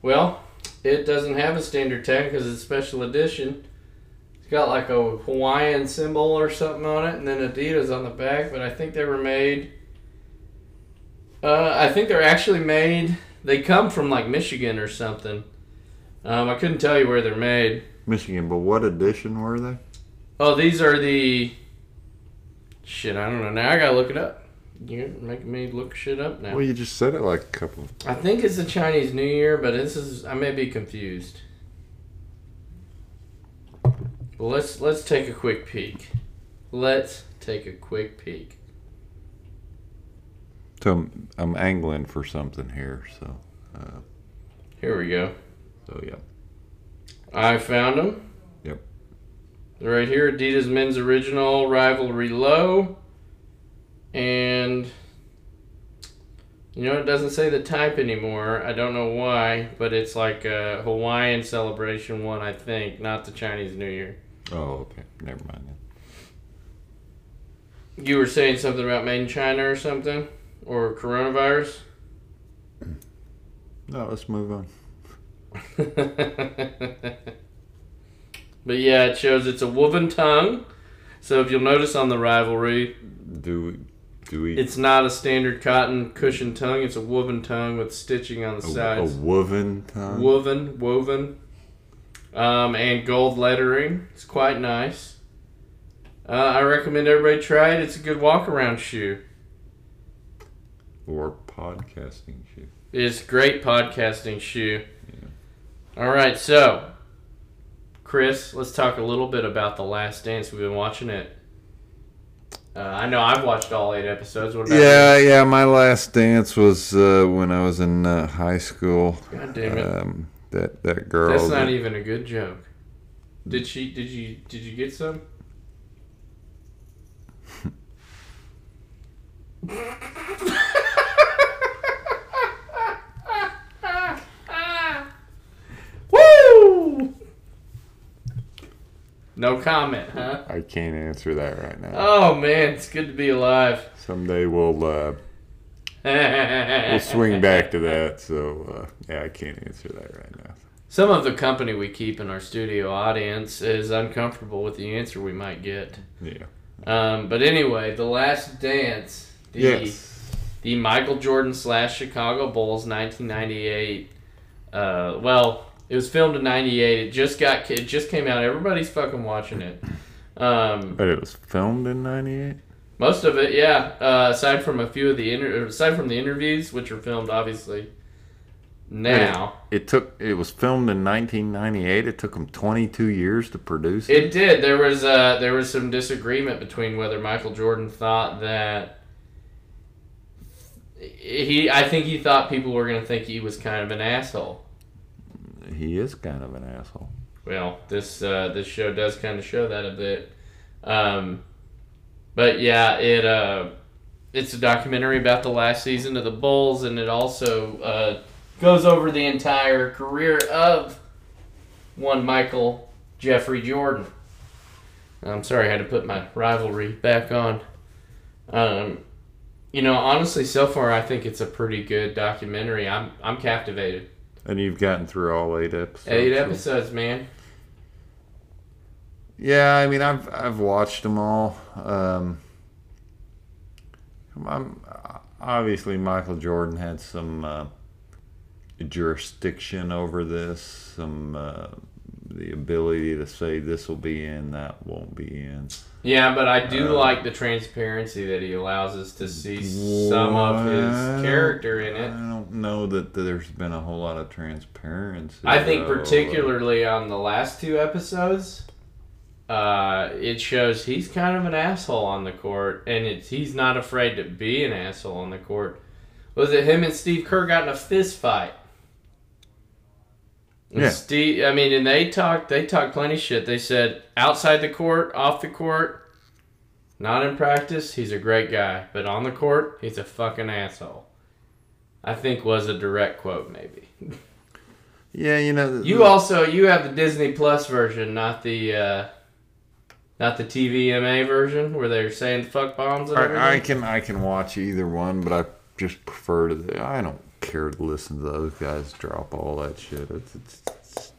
Speaker 1: Well, it doesn't have a standard tag because it's special edition. It's got like a Hawaiian symbol or something on it, and then Adidas on the back. But I think they were made. Uh, I think they're actually made. They come from like Michigan or something. Um, I couldn't tell you where they're made.
Speaker 2: Michigan, but what edition were they?
Speaker 1: Oh, these are the. Shit, I don't know. Now I gotta look it up. You're making me look shit up now.
Speaker 2: Well, you just said it like a couple.
Speaker 1: I think it's the Chinese New Year, but this is I may be confused. Well, let's let's take a quick peek. Let's take a quick peek.
Speaker 2: So I'm, I'm angling for something here. So, uh,
Speaker 1: Here we go.
Speaker 2: so yeah.
Speaker 1: I found them.
Speaker 2: Yep.
Speaker 1: right here, Adidas Men's Original Rivalry Low. And you know, it doesn't say the type anymore. I don't know why, but it's like a Hawaiian celebration one, I think, not the Chinese New Year.
Speaker 2: Oh, okay. Never mind then.
Speaker 1: You were saying something about made in China or something? Or coronavirus?
Speaker 2: No, let's move on.
Speaker 1: but yeah, it shows it's a woven tongue. So if you'll notice on the rivalry,
Speaker 2: Do we? Do we?
Speaker 1: it's not a standard cotton cushion tongue. It's a woven tongue with stitching on the
Speaker 2: a, a woven tongue.
Speaker 1: woven, woven, um, and gold lettering. It's quite nice. Uh, I recommend everybody try it. It's a good walk around shoe.
Speaker 2: Or podcasting shoe.
Speaker 1: It's great podcasting shoe. Yeah. All right, so Chris, let's talk a little bit about the Last Dance. We've been watching it. Uh, I know I've watched all eight episodes. What about
Speaker 2: Yeah, yeah. My last dance was uh, when I was in uh, high school.
Speaker 1: God damn it!
Speaker 2: Um, that that girl.
Speaker 1: That's not
Speaker 2: that-
Speaker 1: even a good joke. Did she? Did you? Did you get some? No comment, huh?
Speaker 2: I can't answer that right now.
Speaker 1: Oh man, it's good to be alive.
Speaker 2: Someday we'll uh, we'll swing back to that. So uh, yeah, I can't answer that right now.
Speaker 1: Some of the company we keep in our studio audience is uncomfortable with the answer we might get.
Speaker 2: Yeah.
Speaker 1: Um, but anyway, the last dance, the
Speaker 2: Yes.
Speaker 1: the Michael Jordan slash Chicago Bulls 1998. Uh, well, it was filmed in '98. It just got it just came out. Everybody's fucking watching it. Um,
Speaker 2: But it was filmed in '98.
Speaker 1: most of it, yeah. Uh, aside from a few of the inter- aside from the interviews, which are filmed obviously now.
Speaker 2: It took. It was filmed in 1998. It took them 22 years to produce it.
Speaker 1: It did. There was uh, there was some disagreement between whether Michael Jordan thought that he. I think he thought people were going to think he was kind of an asshole.
Speaker 2: He is kind of an asshole.
Speaker 1: Well, this uh, this show does kind of show that a bit. Um, but yeah, it uh, it's a documentary about the last season of the Bulls, and it also uh, goes over the entire career of one Michael Jeffrey Jordan. I'm sorry, I had to put my rivalry back on. Um, you know, honestly, so far I think it's a pretty good documentary. I'm I'm captivated.
Speaker 2: And you've gotten through all eight episodes.
Speaker 1: Eight
Speaker 2: so-
Speaker 1: episodes, man.
Speaker 2: Yeah, I mean, I've I've watched them all. Um, I'm obviously Michael Jordan had some uh, jurisdiction over this, some uh, the ability to say this will be in, that won't be in.
Speaker 1: Yeah, but I do
Speaker 2: Uh,
Speaker 1: like the transparency that he allows us to see some of his character in it.
Speaker 2: I don't know that there's been a whole lot of transparency.
Speaker 1: I think
Speaker 2: though.
Speaker 1: particularly on the last two episodes, uh, it shows he's kind of an asshole on the court, and it's he's not afraid to be an asshole on the court. Was it him and Steve Kerr got in a fist fight?
Speaker 2: Yeah.
Speaker 1: Steve, I mean, and they talked. They talked plenty shit. They said outside the court, off the court, not in practice, he's a great guy, but on the court, he's a fucking asshole. I think was a direct quote, maybe.
Speaker 2: Yeah, you know.
Speaker 1: You also you have the Disney Plus version, not the uh, not the TVMA version where they're saying fuck bombs and.
Speaker 2: I, I can I can watch either one, but I just prefer to. I don't care to listen to those guys drop all that shit. It's, it's, it's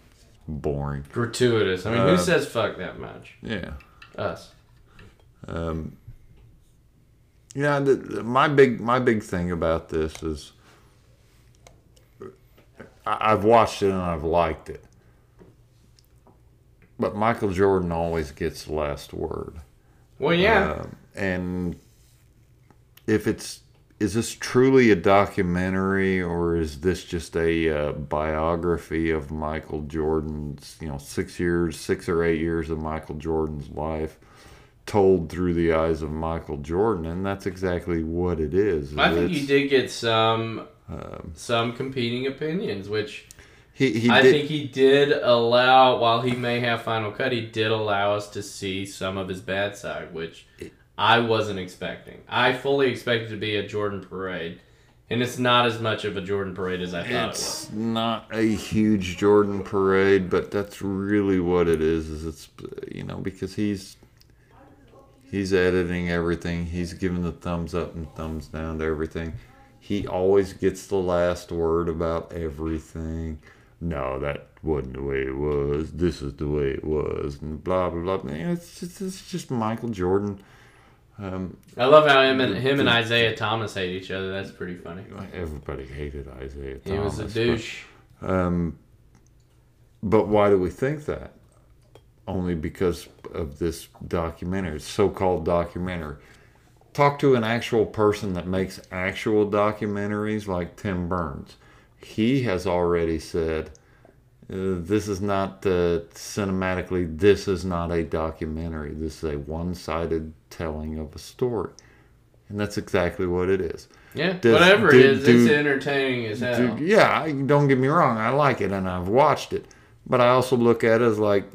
Speaker 2: boring.
Speaker 1: Gratuitous. I mean,
Speaker 2: Uh,
Speaker 1: who says fuck that much?
Speaker 2: Yeah.
Speaker 1: Us.
Speaker 2: Um, yeah. The, the- my big my big thing about this is I, I've watched it and I've liked it, but Michael Jordan always gets the last word.
Speaker 1: Well, yeah.
Speaker 2: Um, and if it's is this truly a documentary or is this just a uh, biography of Michael Jordan's, you know, six years, six or eight years of Michael Jordan's life told through the eyes of Michael Jordan? And that's exactly what it is.
Speaker 1: I think
Speaker 2: It's-
Speaker 1: you did get some
Speaker 2: um,
Speaker 1: some competing opinions, which
Speaker 2: He he
Speaker 1: I
Speaker 2: did.
Speaker 1: think he did allow, while he may have Final Cut, he did allow us to see some of his bad side, which I wasn't expecting. I fully expected to be a Jordan parade, and it's not as much of a Jordan parade as I thought it was.
Speaker 2: it's not a huge Jordan parade, but that's really what it is. Is it's you know because he's he's editing everything. He's giving the thumbs up and thumbs down to everything. He always gets the last word about everything. No, that wasn't the way it was. This is the way it was, and blah blah blah. It's just it's just Michael Jordan. Um,
Speaker 1: I love how him and him and Isiah Thomas hate each other. That's pretty funny.
Speaker 2: everybody hated Isiah Thomas.
Speaker 1: He was a
Speaker 2: Thomas, but-
Speaker 1: douche.
Speaker 2: Um, but why do we think that? Only because of this documentary, so-called documentary. Talk to an actual person that makes actual documentaries, like Tim Burns. He has already said, uh, "This is not uh, cinematically. This is not a documentary. This is a one-sided telling of a story." And that's exactly what it is.
Speaker 1: Yeah,
Speaker 2: Does-
Speaker 1: whatever
Speaker 2: do-
Speaker 1: it is, it's entertaining as hell.
Speaker 2: Dude, yeah, don't get me wrong. I like it and I've watched it. But I also look at it as like,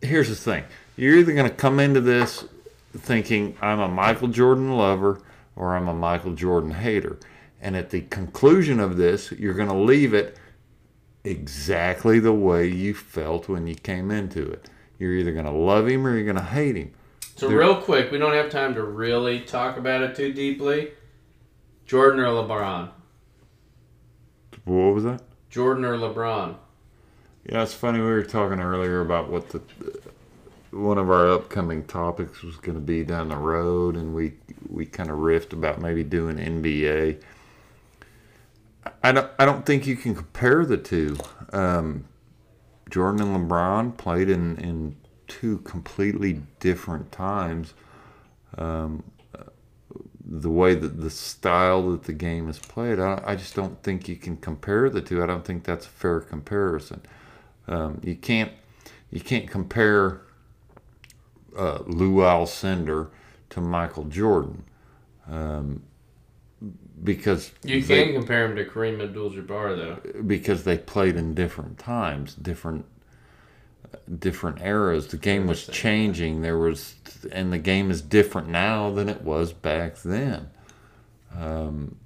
Speaker 2: here's the thing. You're either going to come into this thinking I'm a Michael Jordan lover or I'm a Michael Jordan hater. And at the conclusion of this, you're going to leave it exactly the way you felt when you came into it. You're either going to love him or you're going to hate him.
Speaker 1: So
Speaker 2: There-
Speaker 1: real quick, we don't have time to really talk about it too deeply. Jordan or LeBron?
Speaker 2: What was that?
Speaker 1: Jordan or LeBron?
Speaker 2: Yeah, it's funny. We were talking earlier about what the one of our upcoming topics was going to be down the road, and we we kind of riffed about maybe doing NBA. I don't I don't think you can compare the two. Um, Jordan and LeBron played in in two completely different times. Um, the way that the style that the game is played, I, I just don't think you can compare the two. I don't think that's a fair comparison. Um, you can't you can't compare uh, Lou Alcindor to Michael Jordan um, because
Speaker 1: You
Speaker 2: they,
Speaker 1: can compare him to Kareem Abdul-Jabbar though.
Speaker 2: because they played in different times, different different eras. The game was changing. There was, and the game is different now than it was back then. Um,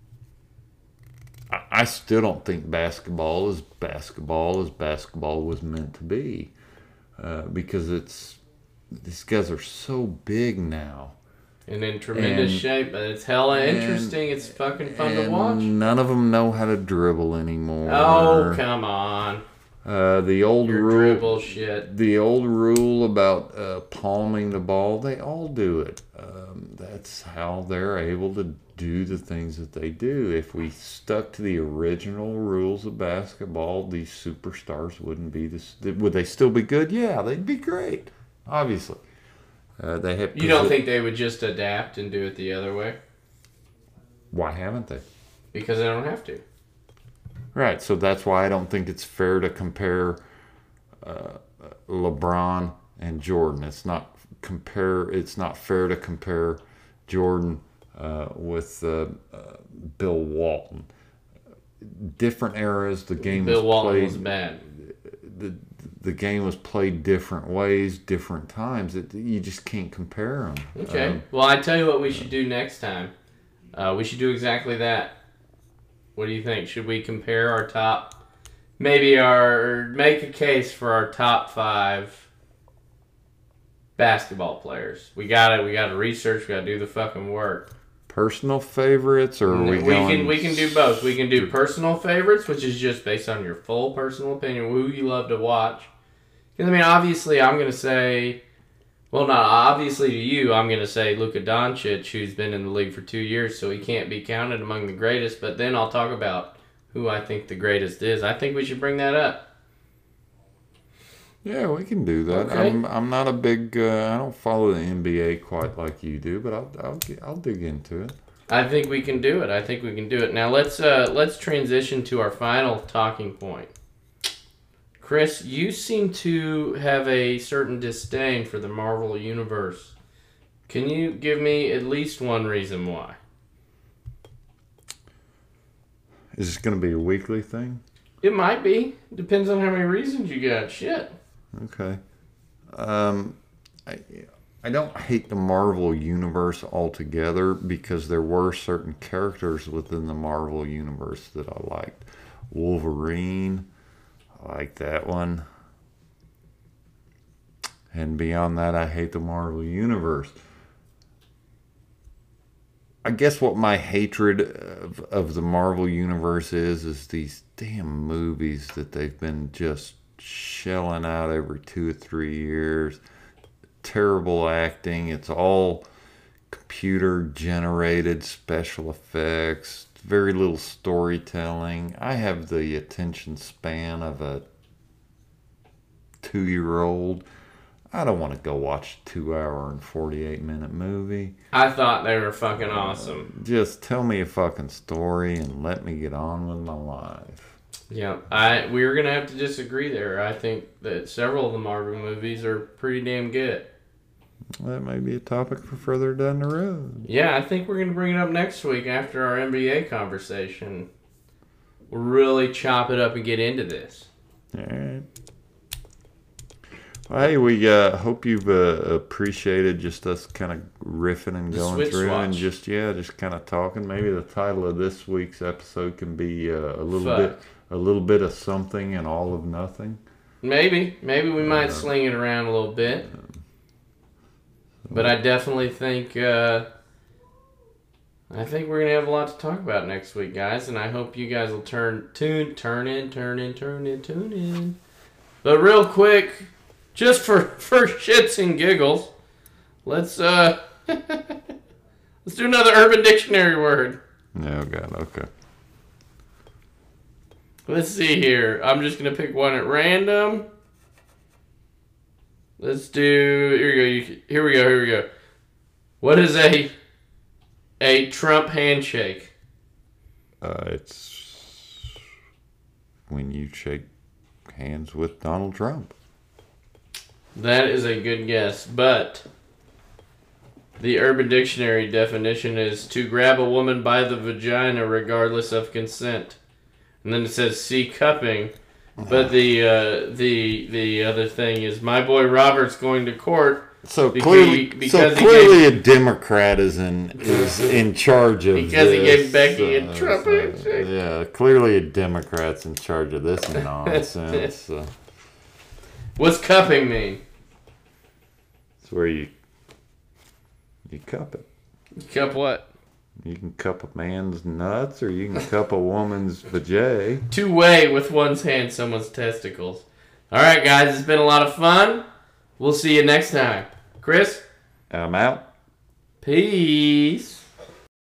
Speaker 2: I, I still don't think basketball is basketball as basketball was meant to be, uh, because it's these guys are so big now.
Speaker 1: And in tremendous
Speaker 2: And-
Speaker 1: shape, but it's hella
Speaker 2: and-
Speaker 1: interesting. It's fucking fun to
Speaker 2: and
Speaker 1: watch.
Speaker 2: None of them know how to dribble anymore.
Speaker 1: Oh come on,
Speaker 2: Uh, the old
Speaker 1: your
Speaker 2: rule,
Speaker 1: dribble shit.
Speaker 2: the old rule about uh, palming the ball, they all do it. Um, that's how they're able to do the things that they do. If we stuck to the original rules of basketball, these superstars wouldn't be this. Would they still be good? Yeah, they'd be great. Obviously, uh, they have.
Speaker 1: You don't think they would just adapt and do it the other way
Speaker 2: Why haven't they?
Speaker 1: because they don't have to.
Speaker 2: Right. So that's why I don't think it's fair to compare uh, LeBron and Jordan. It's not compare. It's not fair to compare Jordan uh, with uh, uh, Bill Walton. Different eras. The game
Speaker 1: Bill
Speaker 2: was
Speaker 1: Walton
Speaker 2: played.
Speaker 1: was bad.
Speaker 2: the the game was played different ways, different times. It, you just can't compare them.
Speaker 1: Okay. well, I tell you what we should do next time. Uh, we should do exactly that. What do you think? Should we compare our top, maybe our make a case for our top five basketball players? We got to We got to research. We got to do the fucking work.
Speaker 2: Personal favorites, or are we,
Speaker 1: we can we can do both. We can do personal favorites, which is just based on your full personal opinion, who you love to watch. Because I mean, obviously, I'm gonna say, well, not obviously to you, I'm gonna say Luka Doncic, who's been in the league for two years, so he can't be counted among the greatest. But then I'll talk about who I think the greatest is. I think we should bring that up.
Speaker 2: Yeah, we can do that.
Speaker 1: Okay.
Speaker 2: I'm I'm not a big. Uh, I don't follow the NBA quite like you do, but I'll I'll I'll dig into it.
Speaker 1: I think we can do it. I think we can do it. Now let's uh, let's transition to our final talking point. Chris, you seem to have a certain disdain for the Marvel universe. Can you give me at least one reason why?
Speaker 2: Is this going to be a weekly thing?
Speaker 1: It might be. Depends on how many reasons you got. Shit.
Speaker 2: Okay. Um, I, I don't hate the Marvel universe altogether because there were certain characters within the Marvel universe that I liked. Wolverine, Like that one. And beyond that, I hate the Marvel universe. I guess what my hatred of, of the Marvel universe is is these damn movies that they've been just shelling out every two or three years. Terrible acting. It's all computer generated special effects. Very little storytelling. I have the attention span of a two year old. I don't want to go watch a two hour and 48 minute movie.
Speaker 1: I thought they were fucking awesome.
Speaker 2: Uh, just tell me a fucking story and let me get on with my life.
Speaker 1: Yeah, I we are gonna have to disagree there. I think that several of the Marvel movies are pretty damn good.
Speaker 2: That might be a topic for further down the road.
Speaker 1: Yeah, I think we're gonna bring it up next week after our NBA conversation. We'll really chop it up and get into this.
Speaker 2: All right. Well, hey, we uh, hope you've uh, appreciated just us kind of riffing and
Speaker 1: The
Speaker 2: going through and just yeah, just kind of talking. Maybe the title of this week's episode can be uh, a little
Speaker 1: Fuck.
Speaker 2: bit, a little bit of something and all of nothing.
Speaker 1: Maybe, maybe we might
Speaker 2: Yeah.
Speaker 1: sling it around a little bit. But I definitely think uh, I think we're gonna have a lot to talk about next week, guys, and I hope you guys will turn tune turn in, turn in, turn in, tune in. But real quick, just for for shits and giggles, let's uh let's do another Urban Dictionary word.
Speaker 2: Oh God, okay.
Speaker 1: Let's see here. I'm just gonna pick one at random. Let's do. Here we go. You, here we go. Here we go. What is a a Trump handshake?
Speaker 2: Uh, it's when you shake hands with Donald Trump.
Speaker 1: That is a good guess, but the Urban Dictionary definition is to grab a woman by the vagina regardless of consent. And then it says see cupping. But the uh, the the other thing is my boy Robert's going to court
Speaker 2: So
Speaker 1: Because-
Speaker 2: clearly,
Speaker 1: because
Speaker 2: so
Speaker 1: he
Speaker 2: clearly, a Democrat is in is in charge of
Speaker 1: Because he
Speaker 2: this,
Speaker 1: gave Becky
Speaker 2: uh,
Speaker 1: Trump
Speaker 2: so. Yeah, clearly a Democrat's in charge of this nonsense.
Speaker 1: What's cupping mean?
Speaker 2: it's where you you cup it.
Speaker 1: Cup what?
Speaker 2: You can cup a man's nuts, or you can cup a woman's vajay.
Speaker 1: Two way with one's hand someone's testicles. All right, guys, it's been a lot of fun. We'll see you next time. Chris,
Speaker 2: I'm out.
Speaker 1: peace.